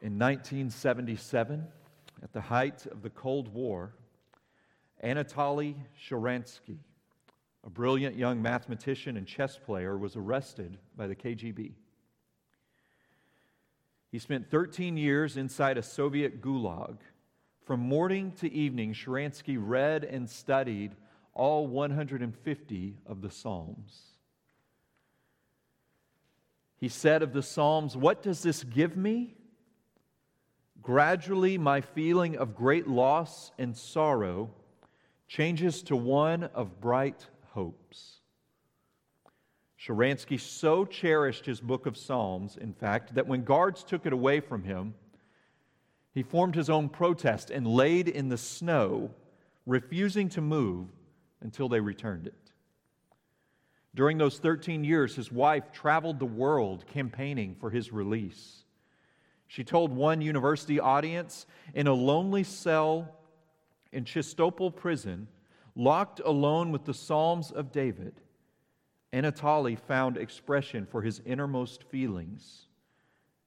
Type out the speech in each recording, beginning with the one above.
In 1977, at the height of the Cold War, Anatoly Sharansky, a brilliant young mathematician and chess player, was arrested by the KGB. He spent 13 years inside a Soviet gulag. From morning to evening, Sharansky read and studied all 150 of the Psalms. He said of the Psalms, What does this give me? Gradually, my feeling of great loss and sorrow changes to one of bright hopes. Sharansky so cherished his book of Psalms, in fact, that when guards took it away from him, he formed his own protest and laid in the snow, refusing to move until they returned it. During those 13 years, his wife traveled the world campaigning for his release. She told one university audience in a lonely cell in Chistopol prison, locked alone with the Psalms of David, Anatoly found expression for his innermost feelings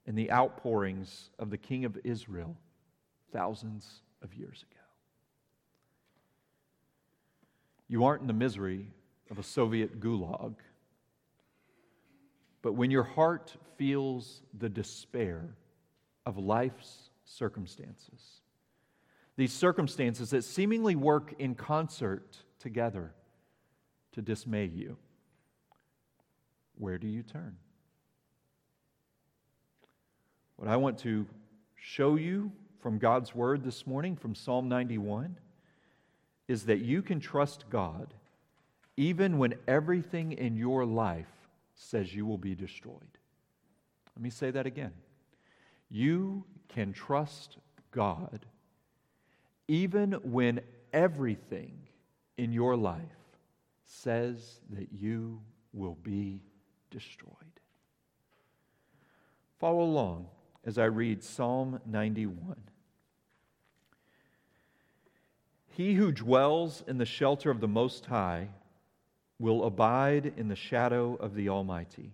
in the outpourings of the King of Israel thousands of years ago. You aren't in the misery of a Soviet gulag, but when your heart feels the despair of life's circumstances. These circumstances that seemingly work in concert together to dismay you. Where do you turn? What I want to show you from God's word this morning, from Psalm 91, is that you can trust God even when everything in your life says you will be destroyed. Let me say that again. You can trust God even when everything in your life says that you will be destroyed. Follow along as I read Psalm 91. He who dwells in the shelter of the Most High will abide in the shadow of the Almighty.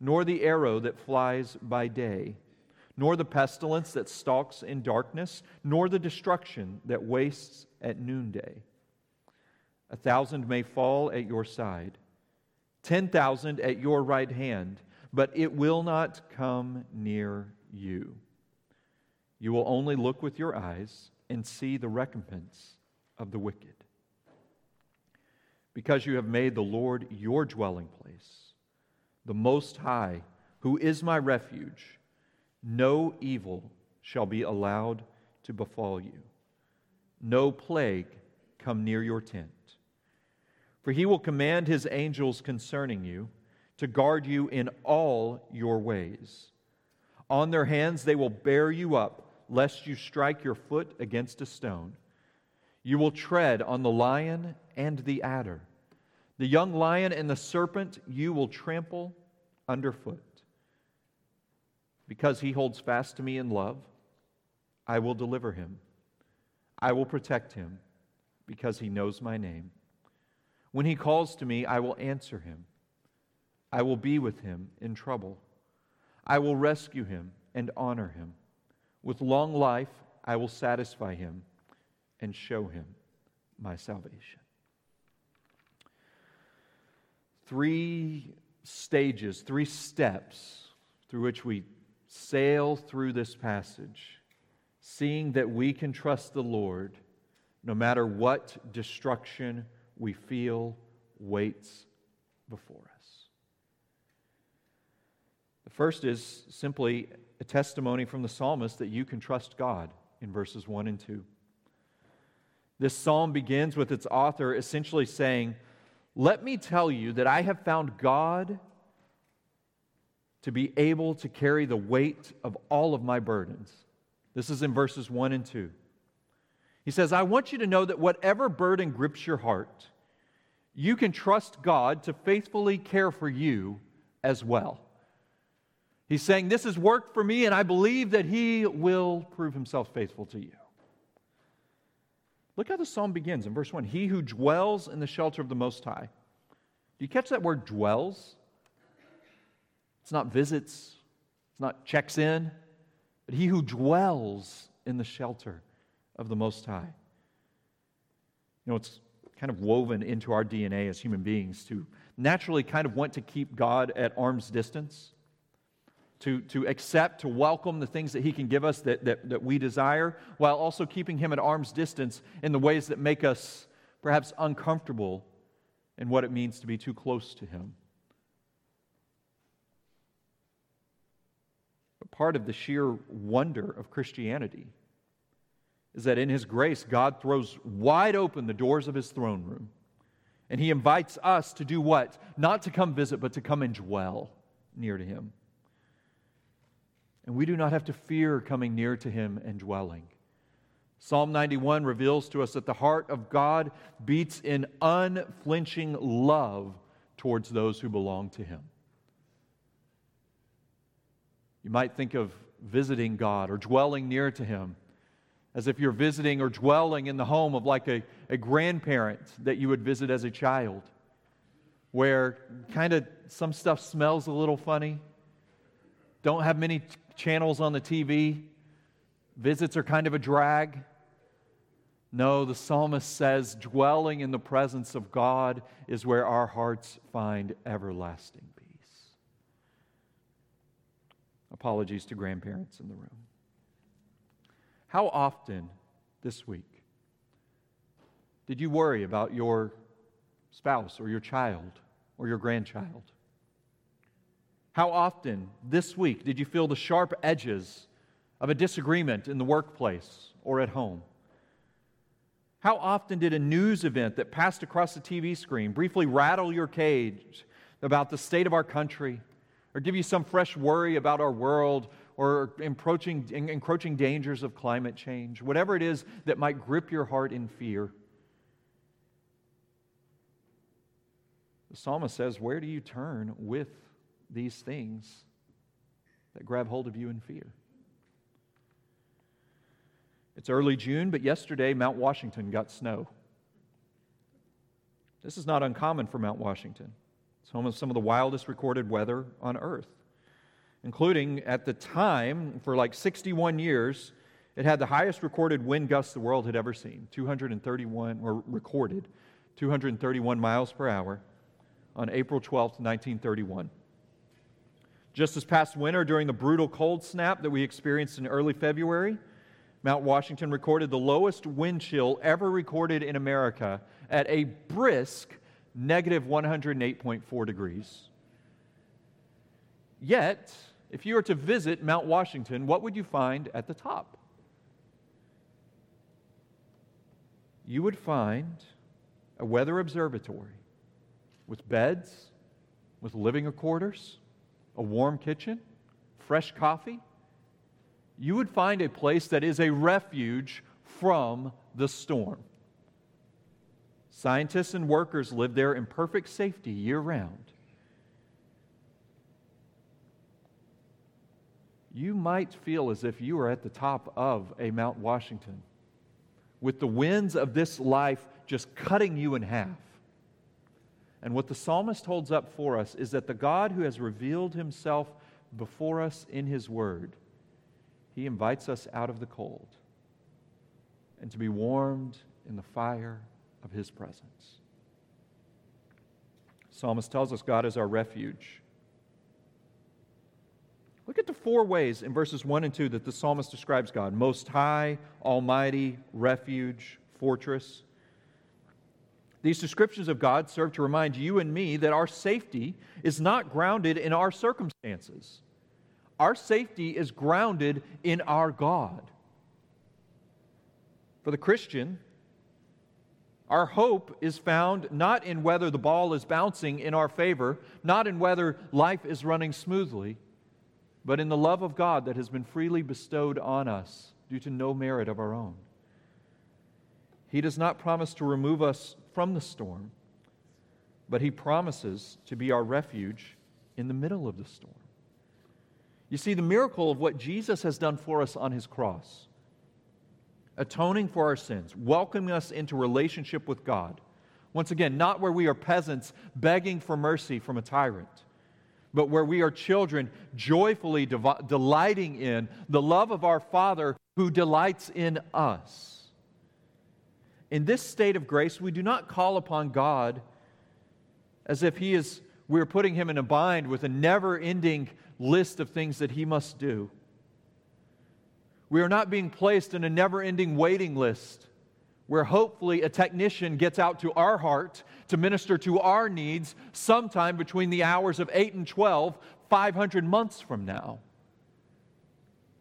nor the arrow that flies by day, nor the pestilence that stalks in darkness, nor the destruction that wastes at noonday. A thousand may fall at your side, ten thousand at your right hand, but it will not come near you. You will only look with your eyes and see the recompense of the wicked. Because you have made the Lord your dwelling place the Most High, who is my refuge, no evil shall be allowed to befall you, no plague come near your tent. For he will command his angels concerning you to guard you in all your ways. On their hands they will bear you up, lest you strike your foot against a stone. You will tread on the lion and the adder. The young lion and the serpent you will trample underfoot. Because he holds fast to me in love, I will deliver him. I will protect him because he knows my name. When he calls to me, I will answer him. I will be with him in trouble. I will rescue him and honor him. With long life, I will satisfy him and show him my salvation. Three stages, three steps through which we sail through this passage, seeing that we can trust the Lord no matter what destruction we feel waits before us. The first is simply a testimony from the psalmist that you can trust God in verses 1 and 2. This psalm begins with its author essentially saying, let me tell you that I have found God to be able to carry the weight of all of my burdens. This is in verses 1 and 2. He says, I want you to know that whatever burden grips your heart, you can trust God to faithfully care for you as well. He's saying, This has worked for me, and I believe that He will prove Himself faithful to you. Look how the psalm begins in verse 1 He who dwells in the shelter of the Most High. Do you catch that word dwells? It's not visits, it's not checks in, but he who dwells in the shelter of the Most High. You know, it's kind of woven into our DNA as human beings to naturally kind of want to keep God at arm's distance, to, to accept, to welcome the things that He can give us that, that, that we desire, while also keeping Him at arm's distance in the ways that make us perhaps uncomfortable in what it means to be too close to Him. But part of the sheer wonder of Christianity is that in His grace, God throws wide open the doors of His throne room. And He invites us to do what? Not to come visit, but to come and dwell near to Him. And we do not have to fear coming near to Him and dwelling. Psalm 91 reveals to us that the heart of God beats in unflinching love towards those who belong to Him. You might think of visiting God or dwelling near to Him as if you're visiting or dwelling in the home of like a, a grandparent that you would visit as a child, where kind of some stuff smells a little funny, don't have many channels on the TV, visits are kind of a drag. No, the psalmist says, dwelling in the presence of God is where our hearts find everlasting peace. Apologies to grandparents in the room. How often this week did you worry about your spouse or your child or your grandchild? How often this week did you feel the sharp edges of a disagreement in the workplace or at home? How often did a news event that passed across the TV screen briefly rattle your cage about the state of our country, or give you some fresh worry about our world, or encroaching, encroaching dangers of climate change? Whatever it is that might grip your heart in fear. The psalmist says, Where do you turn with these things that grab hold of you in fear? It's early June, but yesterday Mount Washington got snow. This is not uncommon for Mount Washington. It's home of some of the wildest recorded weather on Earth, including at the time, for like 61 years, it had the highest recorded wind gusts the world had ever seen 231, or recorded 231 miles per hour on April 12, 1931. Just this past winter, during the brutal cold snap that we experienced in early February, Mount Washington recorded the lowest wind chill ever recorded in America at a brisk negative 108.4 degrees. Yet, if you were to visit Mount Washington, what would you find at the top? You would find a weather observatory with beds, with living quarters, a warm kitchen, fresh coffee, you would find a place that is a refuge from the storm. Scientists and workers live there in perfect safety year round. You might feel as if you are at the top of a Mount Washington with the winds of this life just cutting you in half. And what the psalmist holds up for us is that the God who has revealed himself before us in his word he invites us out of the cold and to be warmed in the fire of His presence. Psalmist tells us God is our refuge. Look at the four ways in verses 1 and 2 that the psalmist describes God Most High, Almighty, Refuge, Fortress. These descriptions of God serve to remind you and me that our safety is not grounded in our circumstances. Our safety is grounded in our God. For the Christian, our hope is found not in whether the ball is bouncing in our favor, not in whether life is running smoothly, but in the love of God that has been freely bestowed on us due to no merit of our own. He does not promise to remove us from the storm, but He promises to be our refuge in the middle of the storm. You see, the miracle of what Jesus has done for us on His cross, atoning for our sins, welcoming us into relationship with God. Once again, not where we are peasants begging for mercy from a tyrant, but where we are children joyfully delighting in the love of our Father who delights in us. In this state of grace, we do not call upon God as if He is, we're putting Him in a bind with a never ending list of things that He must do. We are not being placed in a never ending waiting list where hopefully a technician gets out to our heart to minister to our needs sometime between the hours of 8 and 12, 500 months from now.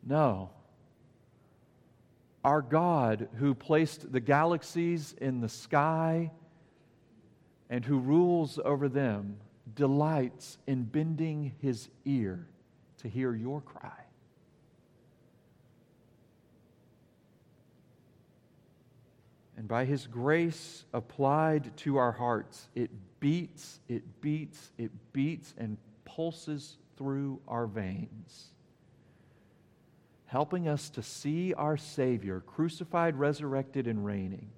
No. Our God, who placed the galaxies in the sky and who rules over them, delights in bending his ear to hear your cry. And by his grace applied to our hearts, it beats, it beats, it beats, and pulses through our veins helping us to see our Savior crucified, resurrected, and reigning.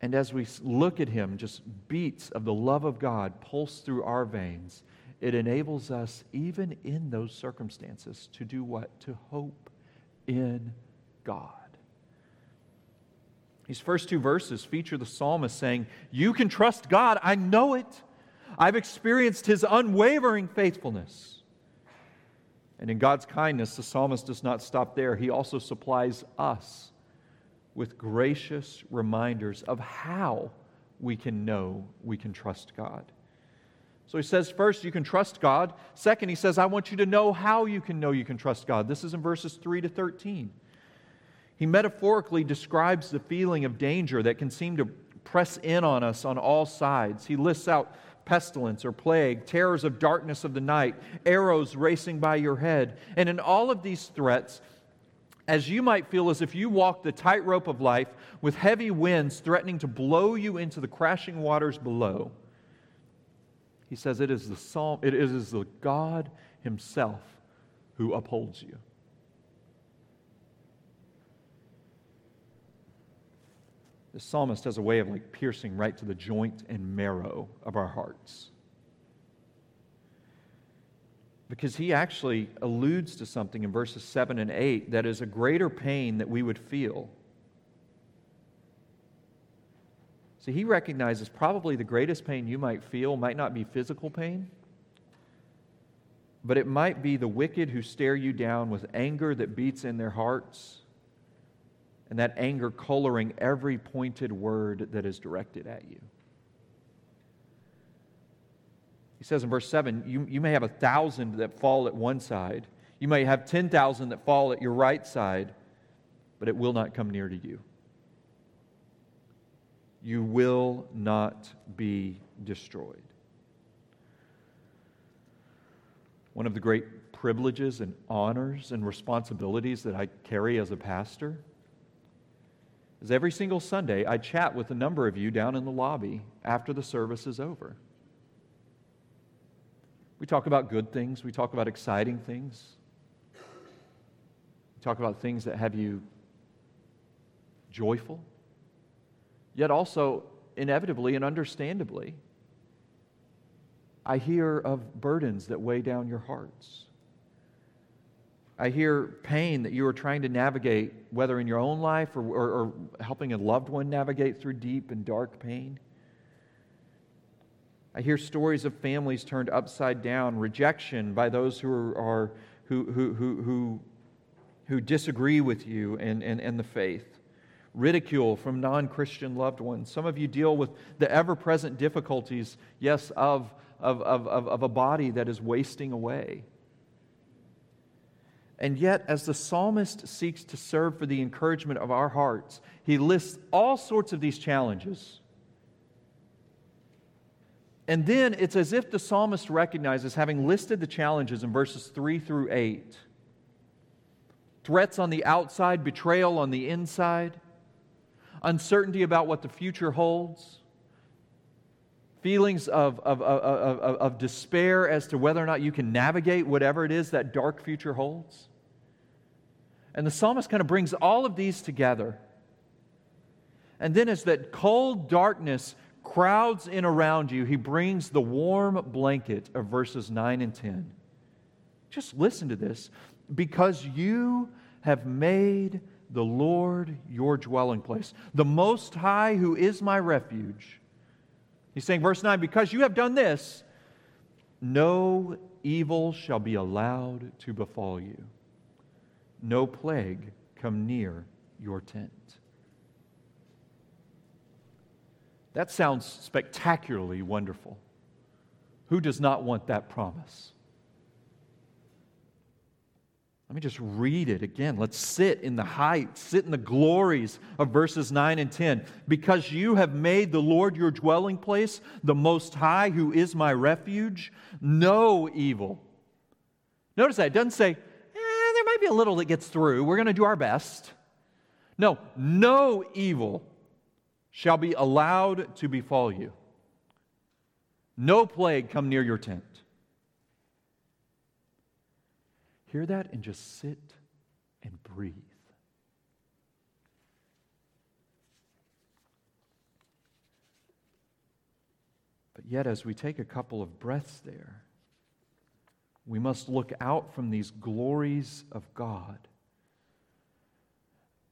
And as we look at him, just beats of the love of God pulse through our veins. It enables us, even in those circumstances, to do what? To hope in God. These first two verses feature the psalmist saying, You can trust God. I know it. I've experienced his unwavering faithfulness. And in God's kindness, the psalmist does not stop there. He also supplies us with gracious reminders of how we can know we can trust God. So he says, first, you can trust God. Second, he says, I want you to know how you can know you can trust God. This is in verses 3 to 13. He metaphorically describes the feeling of danger that can seem to press in on us on all sides. He lists out pestilence or plague, terrors of darkness of the night, arrows racing by your head. And in all of these threats, as you might feel as if you walked the tightrope of life with heavy winds threatening to blow you into the crashing waters below, he says it is the psalm, it is the God Himself who upholds you. The psalmist has a way of like piercing right to the joint and marrow of our hearts. Because he actually alludes to something in verses 7 and 8 that is a greater pain that we would feel. See, he recognizes probably the greatest pain you might feel might not be physical pain, but it might be the wicked who stare you down with anger that beats in their hearts and that anger coloring every pointed word that is directed at you. He says in verse 7 you, you may have a thousand that fall at one side, you may have 10,000 that fall at your right side, but it will not come near to you. You will not be destroyed. One of the great privileges and honors and responsibilities that I carry as a pastor is every single Sunday I chat with a number of you down in the lobby after the service is over. We talk about good things, we talk about exciting things, we talk about things that have you joyful, yet also inevitably and understandably. I hear of burdens that weigh down your hearts. I hear pain that you are trying to navigate, whether in your own life or, or, or, helping a loved one navigate through deep and dark pain. I hear stories of families turned upside down, rejection by those who are, who, who, who, who, who disagree with you and, and, and the faith, ridicule from non Christian loved ones. Some of you deal with the ever present difficulties, yes, of, of, of, of a body that is wasting away. And yet, as the psalmist seeks to serve for the encouragement of our hearts, he lists all sorts of these challenges. And then it's as if the psalmist recognizes, having listed the challenges in verses 3 through 8, threats on the outside, betrayal on the inside, uncertainty about what the future holds, feelings of, of, of, of, despair as to whether or not you can navigate whatever it is that dark future holds. And the psalmist kind of brings all of these together. And then, as that cold darkness crowds in around you, he brings the warm blanket of verses 9 and 10. Just listen to this. Because you have made the Lord your dwelling place, the Most High, who is my refuge. He's saying, verse 9, because you have done this, no evil shall be allowed to befall you, no plague come near your tent. That sounds spectacularly wonderful. Who does not want that promise? Let me just read it again. Let's sit in the heights, sit in the glories of verses 9 and 10. Because you have made the Lord your dwelling place, the Most High, who is my refuge, no evil. Notice that. It doesn't say, eh, there might be a little that gets through. We're going to do our best. No, no evil shall be allowed to befall you. No plague come near your tent. Hear that and just sit and breathe. But yet, as we take a couple of breaths there, we must look out from these glories of God.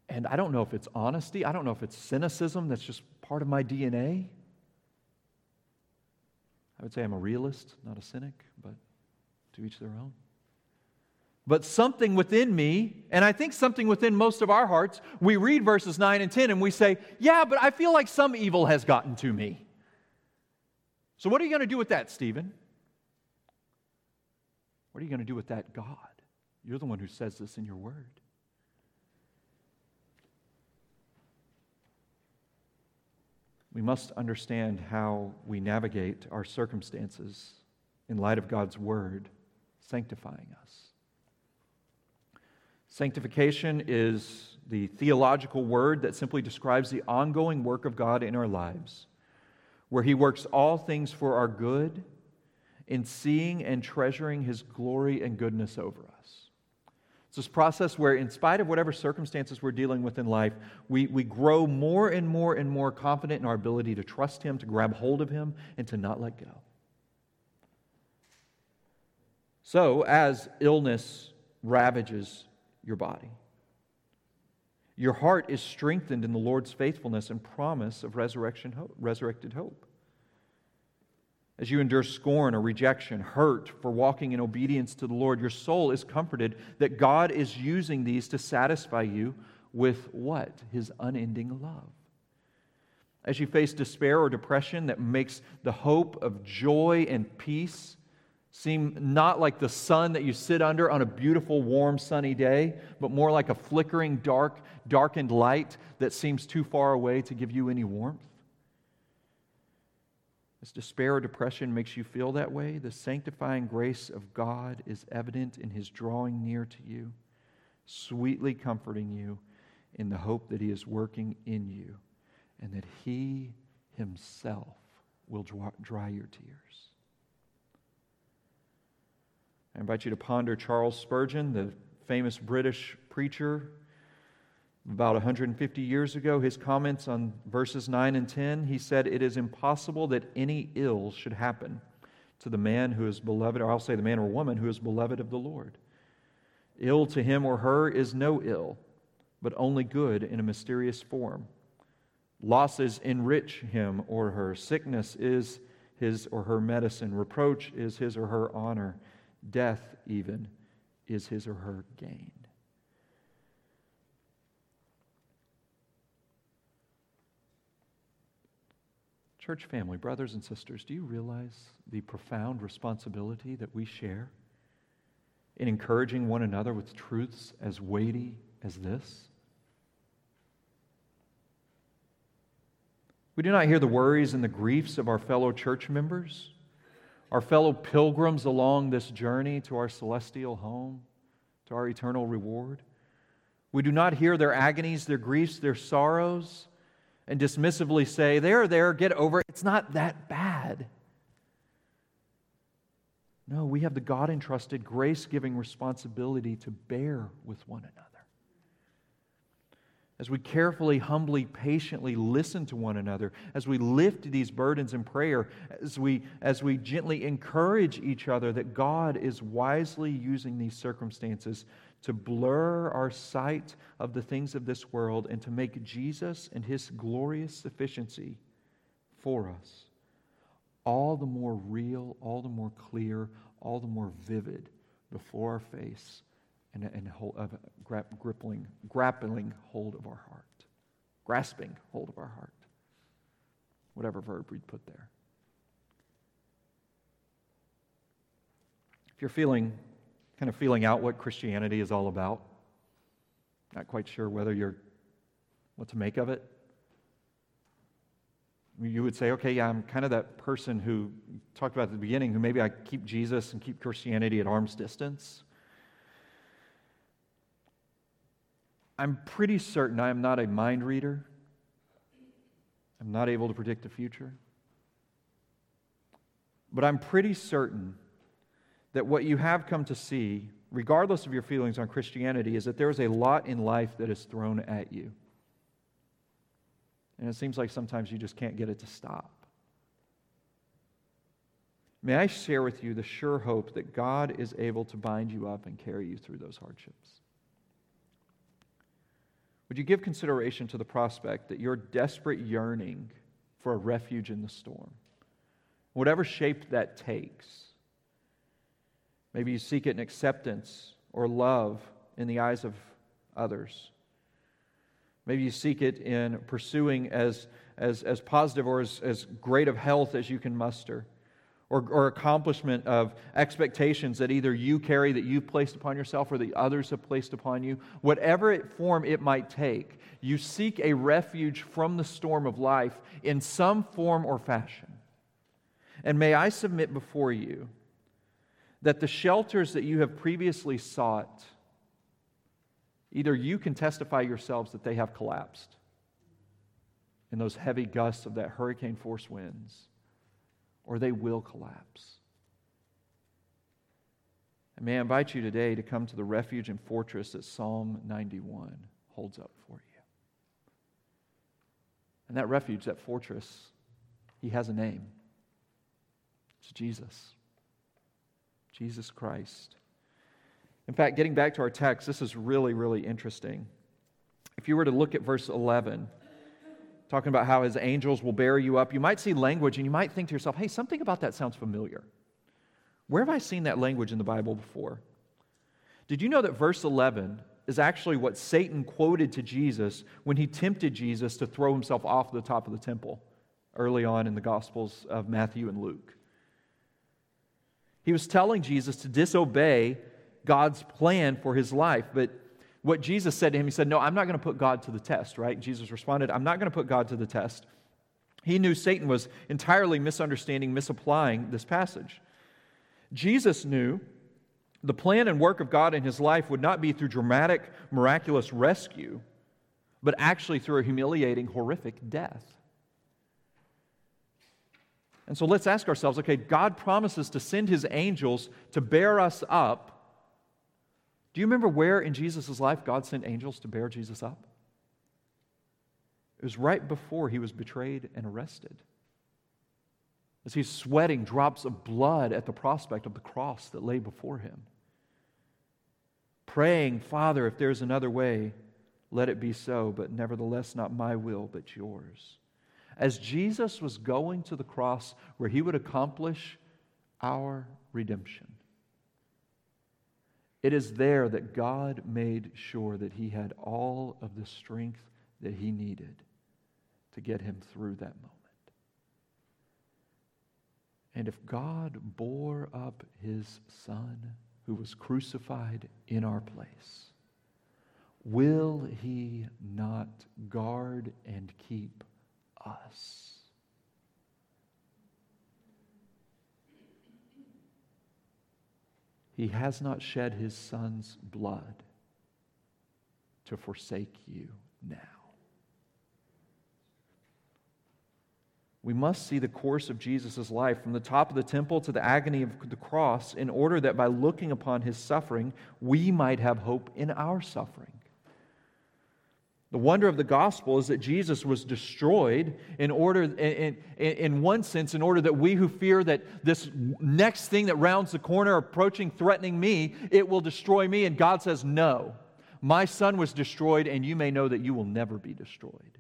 And I don't know if it's honesty, I don't know if it's cynicism that's just part of my DNA. I would say I'm a realist, not a cynic, but to each their own but something within me, and I think something within most of our hearts, we read verses 9 and 10 and we say, Yeah, but I feel like some evil has gotten to me. So, what are you going to do with that, Stephen? What are you going to do with that, God? You're the one who says this in your word. We must understand how we navigate our circumstances in light of God's word sanctifying us. Sanctification is the theological word that simply describes the ongoing work of God in our lives, where He works all things for our good in seeing and treasuring His glory and goodness over us. It's this process where, in spite of whatever circumstances we're dealing with in life, we, we grow more and more and more confident in our ability to trust Him, to grab hold of Him, and to not let go. So, as illness ravages your body. Your heart is strengthened in the Lord's faithfulness and promise of resurrection hope, resurrected hope. As you endure scorn or rejection, hurt for walking in obedience to the Lord, your soul is comforted that God is using these to satisfy you with what? His unending love. As you face despair or depression that makes the hope of joy and peace seem not like the sun that you sit under on a beautiful, warm, sunny day, but more like a flickering, dark, darkened light that seems too far away to give you any warmth? As despair or depression makes you feel that way, the sanctifying grace of God is evident in His drawing near to you, sweetly comforting you in the hope that He is working in you and that He Himself will dry your tears. I invite you to ponder Charles Spurgeon, the famous British preacher. About 150 years ago, his comments on verses 9 and 10, he said, It is impossible that any ill should happen to the man who is beloved, or I'll say the man or woman who is beloved of the Lord. Ill to him or her is no ill, but only good in a mysterious form. Losses enrich him or her. Sickness is his or her medicine. Reproach is his or her honor death even is his or her gain. Church family, brothers and sisters, do you realize the profound responsibility that we share in encouraging one another with truths as weighty as this? We do not hear the worries and the griefs of our fellow church members our fellow pilgrims along this journey to our celestial home, to our eternal reward. We do not hear their agonies, their griefs, their sorrows, and dismissively say, There, there, get over it. It's not that bad. No, we have the God entrusted, grace giving responsibility to bear with one another. As we carefully, humbly, patiently listen to one another, as we lift these burdens in prayer, as we, as we gently encourage each other that God is wisely using these circumstances to blur our sight of the things of this world and to make Jesus and his glorious sufficiency for us all the more real, all the more clear, all the more vivid before our face and, and hold, uh, gripping, grappling hold of our heart, grasping hold of our heart, whatever verb we'd put there. If you're feeling kind of feeling out what Christianity is all about. Not quite sure whether you're what to make of it. You would say, okay, yeah, I'm kind of that person who talked about at the beginning, who maybe I keep Jesus and keep Christianity at arm's distance. I'm pretty certain I am not a mind reader. I'm not able to predict the future. But I'm pretty certain that what you have come to see, regardless of your feelings on Christianity, is that there is a lot in life that is thrown at you. And it seems like sometimes you just can't get it to stop. May I share with you the sure hope that God is able to bind you up and carry you through those hardships? Would you give consideration to the prospect that your desperate yearning for a refuge in the storm, whatever shape that takes, Maybe you seek it in acceptance or love in the eyes of others. Maybe you seek it in pursuing as, as, as positive or as, as great of health as you can muster, or, or accomplishment of expectations that either you carry that you've placed upon yourself or the others have placed upon you. Whatever it, form it might take, you seek a refuge from the storm of life in some form or fashion. And may I submit before you that the shelters that you have previously sought, either you can testify yourselves that they have collapsed in those heavy gusts of that hurricane force winds, or they will collapse. And may I invite you today to come to the refuge and fortress that Psalm 91 holds up for you. And that refuge, that fortress, he has a name. It's Jesus. Jesus Christ. In fact, getting back to our text, this is really, really interesting. If you were to look at verse 11, talking about how his angels will bear you up, you might see language and you might think to yourself, hey, something about that sounds familiar. Where have I seen that language in the Bible before? Did you know that verse 11 is actually what Satan quoted to Jesus when he tempted Jesus to throw himself off the top of the temple early on in the Gospels of Matthew and Luke? He was telling Jesus to disobey God's plan for his life. But what Jesus said to him, he said, No, I'm not going to put God to the test, right? Jesus responded, I'm not going to put God to the test. He knew Satan was entirely misunderstanding, misapplying this passage. Jesus knew the plan and work of God in his life would not be through dramatic, miraculous rescue, but actually through a humiliating, horrific death. And so let's ask ourselves okay, God promises to send his angels to bear us up. Do you remember where in Jesus' life God sent angels to bear Jesus up? It was right before he was betrayed and arrested. As he's sweating drops of blood at the prospect of the cross that lay before him. Praying, Father, if there's another way, let it be so, but nevertheless, not my will, but yours as Jesus was going to the cross where he would accomplish our redemption. It is there that God made sure that he had all of the strength that he needed to get him through that moment. And if God bore up his Son, who was crucified in our place, will he not guard and keep us. He has not shed his son's blood to forsake you now. We must see the course of Jesus' life from the top of the temple to the agony of the cross in order that by looking upon his suffering, we might have hope in our suffering. The wonder of the gospel is that Jesus was destroyed in order, in, in, in, one sense, in order that we who fear that this next thing that rounds the corner, approaching, threatening me, it will destroy me. And God says, No, my son was destroyed, and you may know that you will never be destroyed.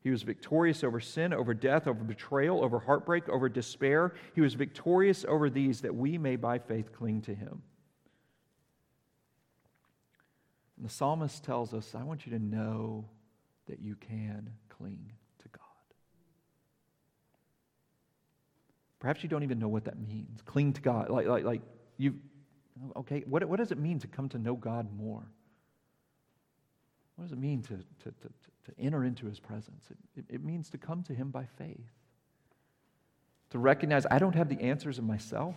He was victorious over sin, over death, over betrayal, over heartbreak, over despair. He was victorious over these that we may by faith cling to him. And the psalmist tells us, I want you to know that you can cling to God. Perhaps you don't even know what that means. Cling to God. Like, like, like you, okay, what, what does it mean to come to know God more? What does it mean to, to, to, to enter into his presence. It, it, it means to come to him by faith, to recognize I don't have the answers in myself,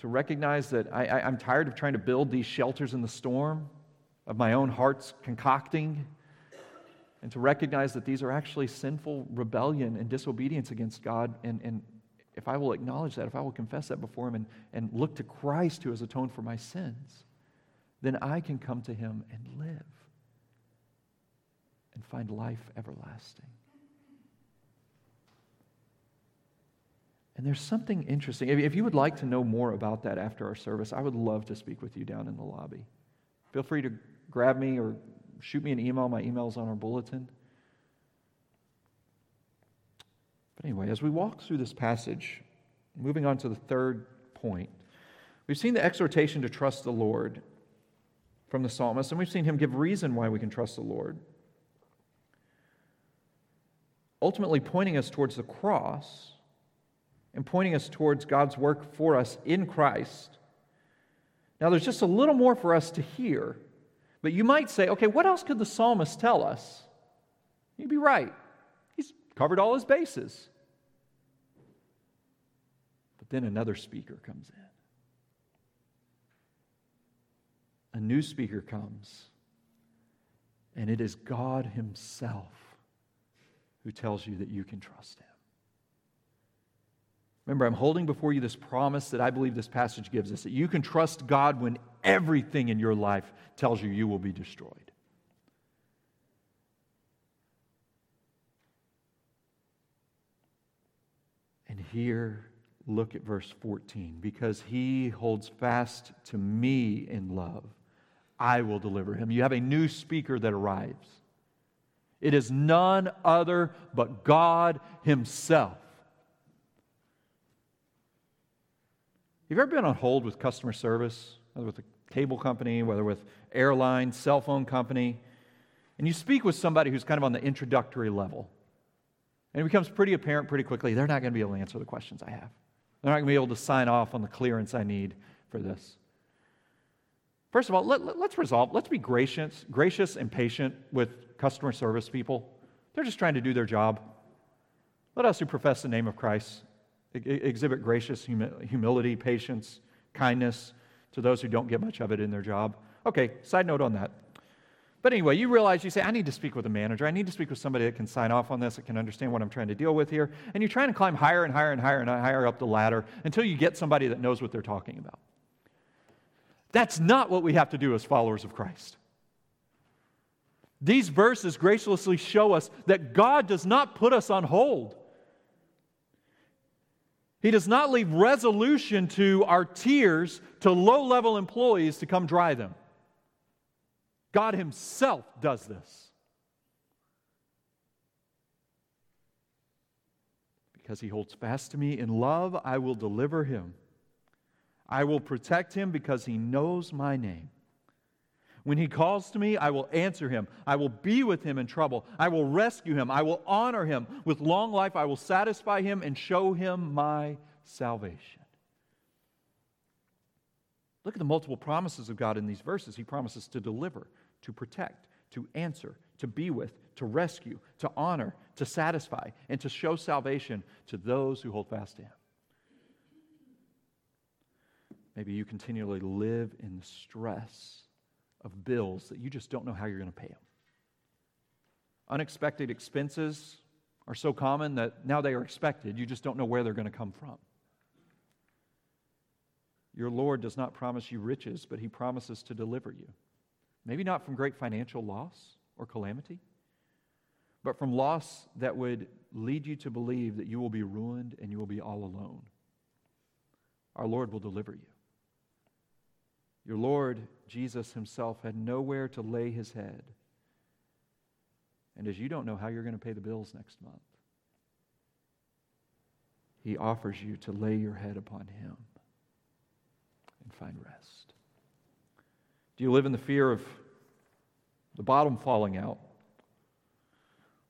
to recognize that I, I, I'm tired of trying to build these shelters in the storm of my own heart's concocting, and to recognize that these are actually sinful rebellion and disobedience against God. And, and if I will acknowledge that, if I will confess that before Him and, and look to Christ who has atoned for my sins, then I can come to Him and live and find life everlasting. And there's something interesting. If you would like to know more about that after our service, I would love to speak with you down in the lobby. Feel free to grab me or shoot me an email. My email's on our bulletin. But anyway, as we walk through this passage, moving on to the third point, we've seen the exhortation to trust the Lord from the psalmist, and we've seen him give reason why we can trust the Lord ultimately pointing us towards the cross and pointing us towards God's work for us in Christ. Now, there's just a little more for us to hear, but you might say, okay, what else could the psalmist tell us? You'd be right. He's covered all his bases. But then another speaker comes in. A new speaker comes, and it is God Himself who tells you that you can trust him. Remember, I'm holding before you this promise that I believe this passage gives us that you can trust God when everything in your life tells you you will be destroyed. And here, look at verse 14. Because he holds fast to me in love, I will deliver him. You have a new speaker that arrives. It is none other but God Himself. Have you ever been on hold with customer service, whether with a cable company, whether with airline, cell phone company, and you speak with somebody who's kind of on the introductory level? And it becomes pretty apparent pretty quickly they're not going to be able to answer the questions I have. They're not going to be able to sign off on the clearance I need for this. First of all, let, us let, resolve, let's be gracious, gracious and patient with customer service people. They're just trying to do their job. Let us who profess the name of Christ exhibit gracious humility, patience, kindness to those who don't get much of it in their job. Okay, side note on that. But anyway, you realize you say, I need to speak with a manager. I need to speak with somebody that can sign off on this, that can understand what I'm trying to deal with here. And you're trying to climb higher and higher and higher and higher up the ladder until you get somebody that knows what they're talking about. That's not what we have to do as followers of Christ. These verses graciously show us that God does not put us on hold. He does not leave resolution to our tears to low level employees to come dry them. God Himself does this. Because He holds fast to me in love, I will deliver Him. I will protect him because he knows my name. When he calls to me, I will answer him. I will be with him in trouble. I will rescue him. I will honor him. With long life, I will satisfy him and show him my salvation. Look at the multiple promises of God in these verses. He promises to deliver, to protect, to answer, to be with, to rescue, to honor, to satisfy, and to show salvation to those who hold fast to him. Maybe you continually live in the stress of bills that you just don't know how you're going to pay them. Unexpected expenses are so common that now they are expected. You just don't know where they're going to come from. Your Lord does not promise you riches, but He promises to deliver you. Maybe not from great financial loss or calamity, but from loss that would lead you to believe that you will be ruined and you will be all alone. Our Lord will deliver you. Your Lord, Jesus Himself, had nowhere to lay His head. And as you don't know how you're going to pay the bills next month, He offers you to lay your head upon Him and find rest. Do you live in the fear of the bottom falling out?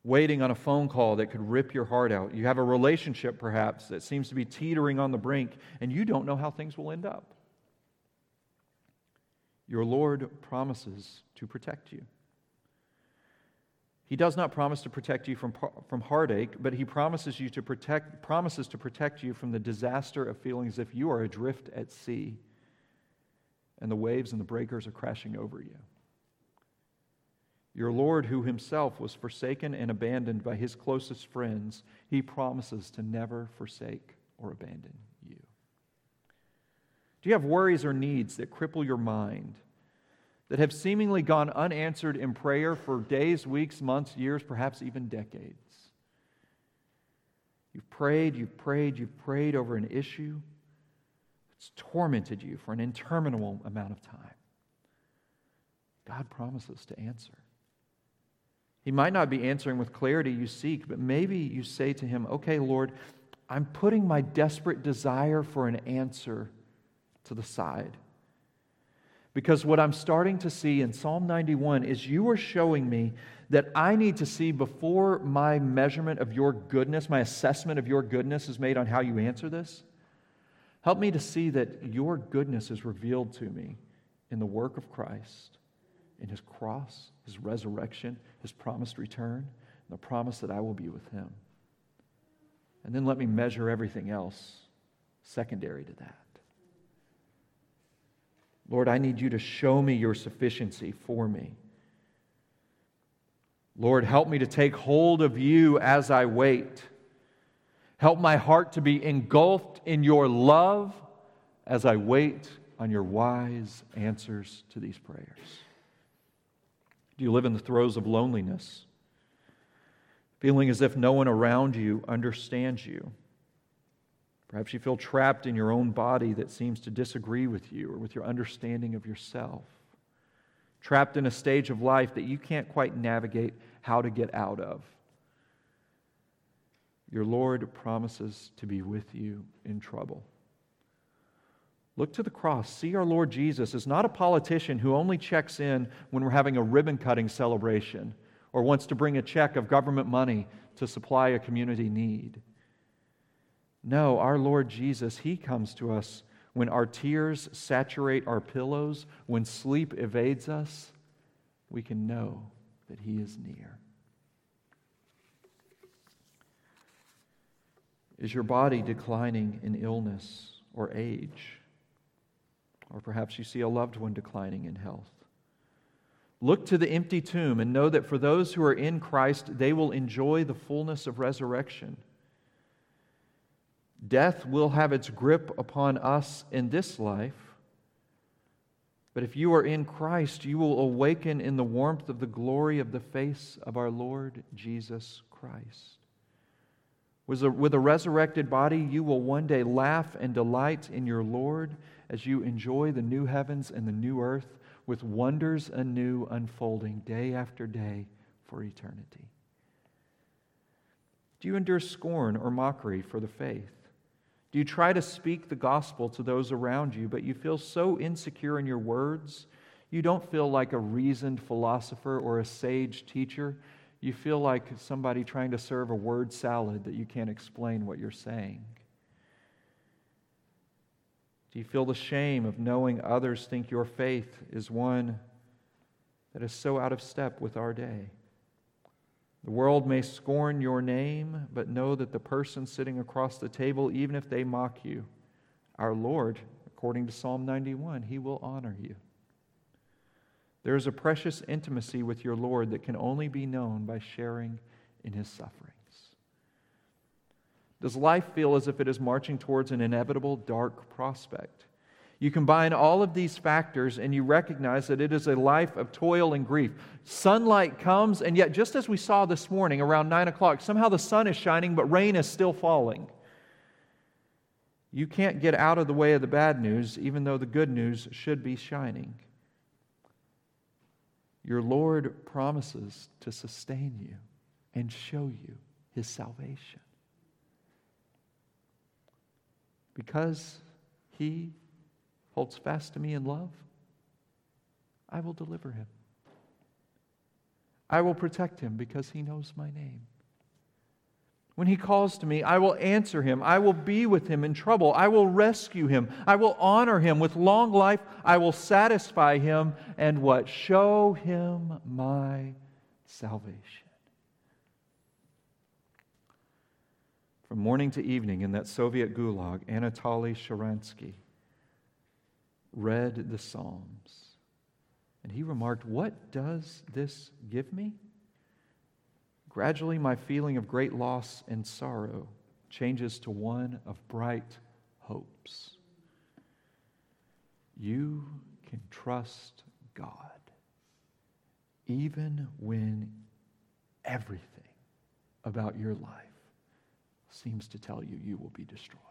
Waiting on a phone call that could rip your heart out. You have a relationship, perhaps, that seems to be teetering on the brink, and you don't know how things will end up. Your Lord promises to protect you. He does not promise to protect you from, from heartache, but he promises you to protect, promises to protect you from the disaster of feeling as if you are adrift at sea and the waves and the breakers are crashing over you. Your Lord, who himself was forsaken and abandoned by his closest friends, he promises to never forsake or abandon. Do you have worries or needs that cripple your mind, that have seemingly gone unanswered in prayer for days, weeks, months, years, perhaps even decades? You've prayed, you've prayed, you've prayed over an issue that's tormented you for an interminable amount of time. God promises to answer. He might not be answering with clarity you seek, but maybe you say to him, Okay, Lord, I'm putting my desperate desire for an answer to the side. Because what I'm starting to see in Psalm 91 is you are showing me that I need to see before my measurement of your goodness, my assessment of your goodness is made on how you answer this. Help me to see that your goodness is revealed to me in the work of Christ, in his cross, his resurrection, his promised return, and the promise that I will be with him. And then let me measure everything else secondary to that. Lord, I need you to show me your sufficiency for me. Lord, help me to take hold of you as I wait. Help my heart to be engulfed in your love as I wait on your wise answers to these prayers. Do you live in the throes of loneliness, feeling as if no one around you understands you? Perhaps you feel trapped in your own body that seems to disagree with you or with your understanding of yourself. Trapped in a stage of life that you can't quite navigate how to get out of. Your Lord promises to be with you in trouble. Look to the cross. See our Lord Jesus as not a politician who only checks in when we're having a ribbon cutting celebration or wants to bring a check of government money to supply a community need. No, our Lord Jesus, He comes to us when our tears saturate our pillows, when sleep evades us, we can know that He is near. Is your body declining in illness or age? Or perhaps you see a loved one declining in health. Look to the empty tomb and know that for those who are in Christ, they will enjoy the fullness of resurrection. Death will have its grip upon us in this life. But if you are in Christ, you will awaken in the warmth of the glory of the face of our Lord Jesus Christ. With a, resurrected body, you will one day laugh and delight in your Lord as you enjoy the new heavens and the new earth with wonders anew unfolding day after day for eternity. Do you endure scorn or mockery for the faith? Do you try to speak the gospel to those around you, but you feel so insecure in your words? You don't feel like a reasoned philosopher or a sage teacher. You feel like somebody trying to serve a word salad that you can't explain what you're saying. Do you feel the shame of knowing others think your faith is one that is so out of step with our day? The world may scorn your name, but know that the person sitting across the table, even if they mock you, our Lord, according to Psalm 91, he will honor you. There is a precious intimacy with your Lord that can only be known by sharing in his sufferings. Does life feel as if it is marching towards an inevitable dark prospect? You combine all of these factors and you recognize that it is a life of toil and grief. Sunlight comes, and yet, just as we saw this morning around 9 o'clock, somehow the sun is shining, but rain is still falling. You can't get out of the way of the bad news, even though the good news should be shining. Your Lord promises to sustain you and show you his salvation. Because he holds fast to me in love, I will deliver him. I will protect him because he knows my name. When he calls to me, I will answer him. I will be with him in trouble. I will rescue him. I will honor him with long life. I will satisfy him and what? Show him my salvation. From morning to evening in that Soviet gulag, Anatoly Sharansky read the Psalms. And he remarked, What does this give me? Gradually, my feeling of great loss and sorrow changes to one of bright hopes. You can trust God even when everything about your life seems to tell you you will be destroyed.